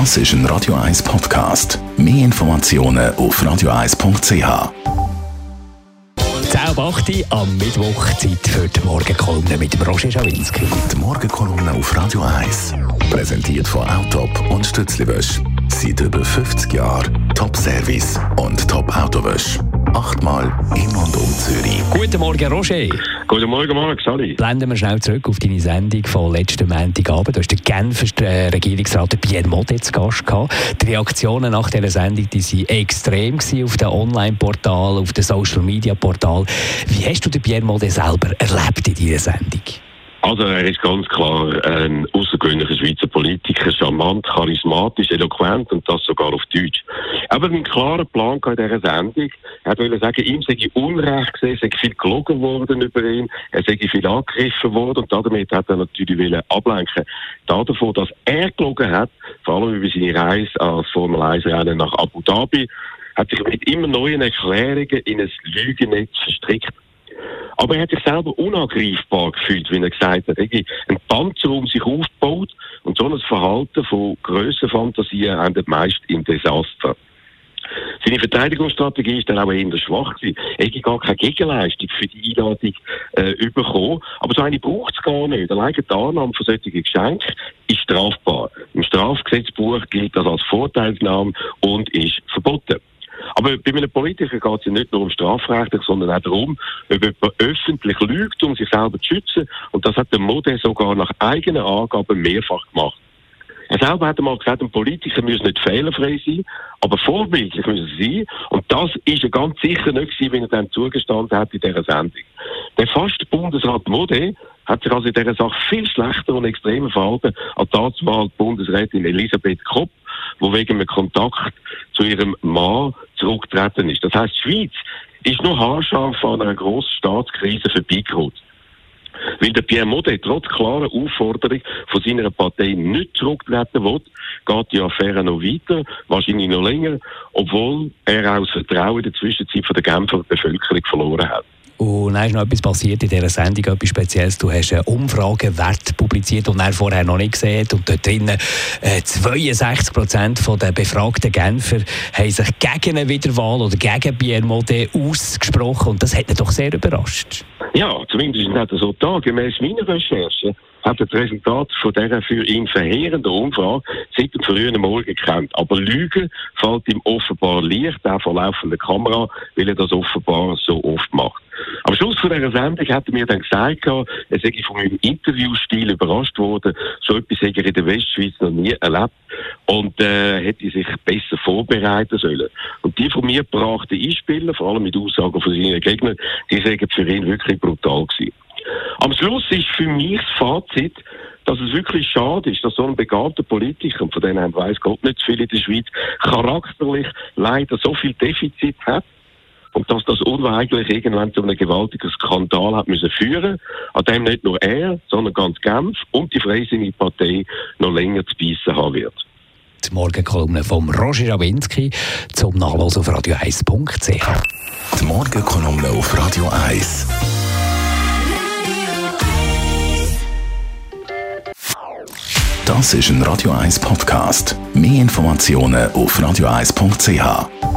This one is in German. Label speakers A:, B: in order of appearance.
A: Das ist ein Radio 1 Podcast. Mehr Informationen auf radio1.ch.
B: 10 ab 8 Uhr am Mittwoch Zeit für die Morgenkolumne mit dem Roger Schawinski.
A: Die Morgenkolumne auf Radio 1. Präsentiert von Autop und Stützliwösch. Seit über 50 Jahren Top-Service und Top-Autowösch. Achtmal in.
B: Guten Morgen, Roger.
C: Guten Morgen, Marc, Sally.
B: Blenden wir schnell zurück auf deine Sendung von letzten Montagabend. Du hast den Genfer äh, Regierungsrat Pierre Modet zu Gast gehabt. Die Reaktionen nach dieser Sendung die waren extrem auf den Online-Portalen, auf den Social-Media-Portalen. Wie hast du den Pierre Modet selber erlebt in dieser Sendung?
C: Also er ist ganz klar ein außergewöhnlicher Schweizer Politiker, charmant, charismatisch, eloquent und das sogar auf Deutsch. Aber einen klaren Plan in dieser Sendung. Er wollte sagen, ihm sei Unrecht gesehen, sei viel gelogen worden über ihn, er sei viel angegriffen worden und damit hat er natürlich wollen ablenken. Davon, dass er gelogen hat, vor allem über seine Reise als Formel 1 Rennen nach Abu Dhabi, hat sich mit immer neuen Erklärungen in ein Lügennetz verstrickt. Aber er hat sich selber unangreifbar gefühlt, wie er gesagt hat. Er ein Panzer um sich aufgebaut und so ein Verhalten von Grössenfantasien endet meist im Desaster. Seine Verteidigungsstrategie ist dann auch eher schwach gewesen. Er hat gar keine Gegenleistung für die Einladung äh, bekommen. Aber so eine braucht es gar nicht. Allein die Annahme von solchen Geschenken ist strafbar. Im Strafgesetzbuch gilt das als Vorteilsnahme und ist verboten. Aber bei einem Politiker geht es ja nicht nur um Strafrecht, sondern auch darum, ob jemand öffentlich lügt, um sich selber zu schützen. Und das hat der Modell sogar nach eigenen Angaben mehrfach gemacht. Er selber hat einmal gesagt, ein Politiker muss nicht fehlerfrei sein, aber vorbildlich müssen sie sein. Und das ist er ganz sicher nicht gewesen, wenn er dann zugestanden hat in dieser Sendung. Der fast Bundesrat Modé hat sich also in dieser Sache viel schlechter und extremer verhalten als damals Bundesrätin Elisabeth Kopp, wo wegen einem Kontakt zu ihrem Mann zurückgetreten ist. Das heißt, die Schweiz ist nur haarscharf an einer grossen Staatskrise vorbeigerutscht. Weil der Pierre Modet trotz klarer Aufforderung von seiner Partei nicht zurücktreten will, geht die Affäre noch weiter, wahrscheinlich noch länger, obwohl er auch das Vertrauen in der Zwischenzeit von der Genfer Bevölkerung verloren hat.
B: Und dann ist noch etwas passiert in dieser Sendung, etwas Spezielles. Du hast einen Umfragewert publiziert, den er vorher noch nicht gesehen hat. Und dort drinnen äh, 62 Prozent der befragten Genfer haben sich gegen eine Wiederwahl oder gegen Pierre Modet ausgesprochen. Und das hat ihn doch sehr überrascht.
C: Ja, zumindest er so da. Gemäß meiner Recherche hat das Resultat von dieser für ihn verheerenden Umfrage seit dem frühen Morgen gekannt. Aber Lügen fällt ihm offenbar leicht, auch vor laufender Kamera, weil er das offenbar so oft macht. Am Schluss von dieser Sendung hat er mir dann gesagt, er sei von meinem Interviewstil überrascht worden. So etwas hätte er in der Westschweiz noch nie erlebt und äh, hätte sich besser vorbereiten sollen. Und die von mir gebrachten Einspieler, vor allem mit Aussagen von seinen Gegnern, die sagen für ihn wirklich brutal gewesen. Am Schluss ist für mich das Fazit, dass es wirklich schade ist, dass so ein begabter Politiker, und von denen weiß Gott nicht zu viel in der Schweiz, charakterlich leider so viel Defizit hat, und dass das unweigerlich irgendwann zu einem gewaltigen Skandal hat müssen führen, an dem nicht nur er, sondern ganz Genf und die Freisinnige Partei noch länger zu beißen haben wird.
B: Die Morgenkolumne von Roger Rawinski zum Nachlesen auf radio1.ch.
A: Die Morgenkolumne auf Radio 1. Das ist ein Radio 1 Podcast. Mehr Informationen auf radio1.ch.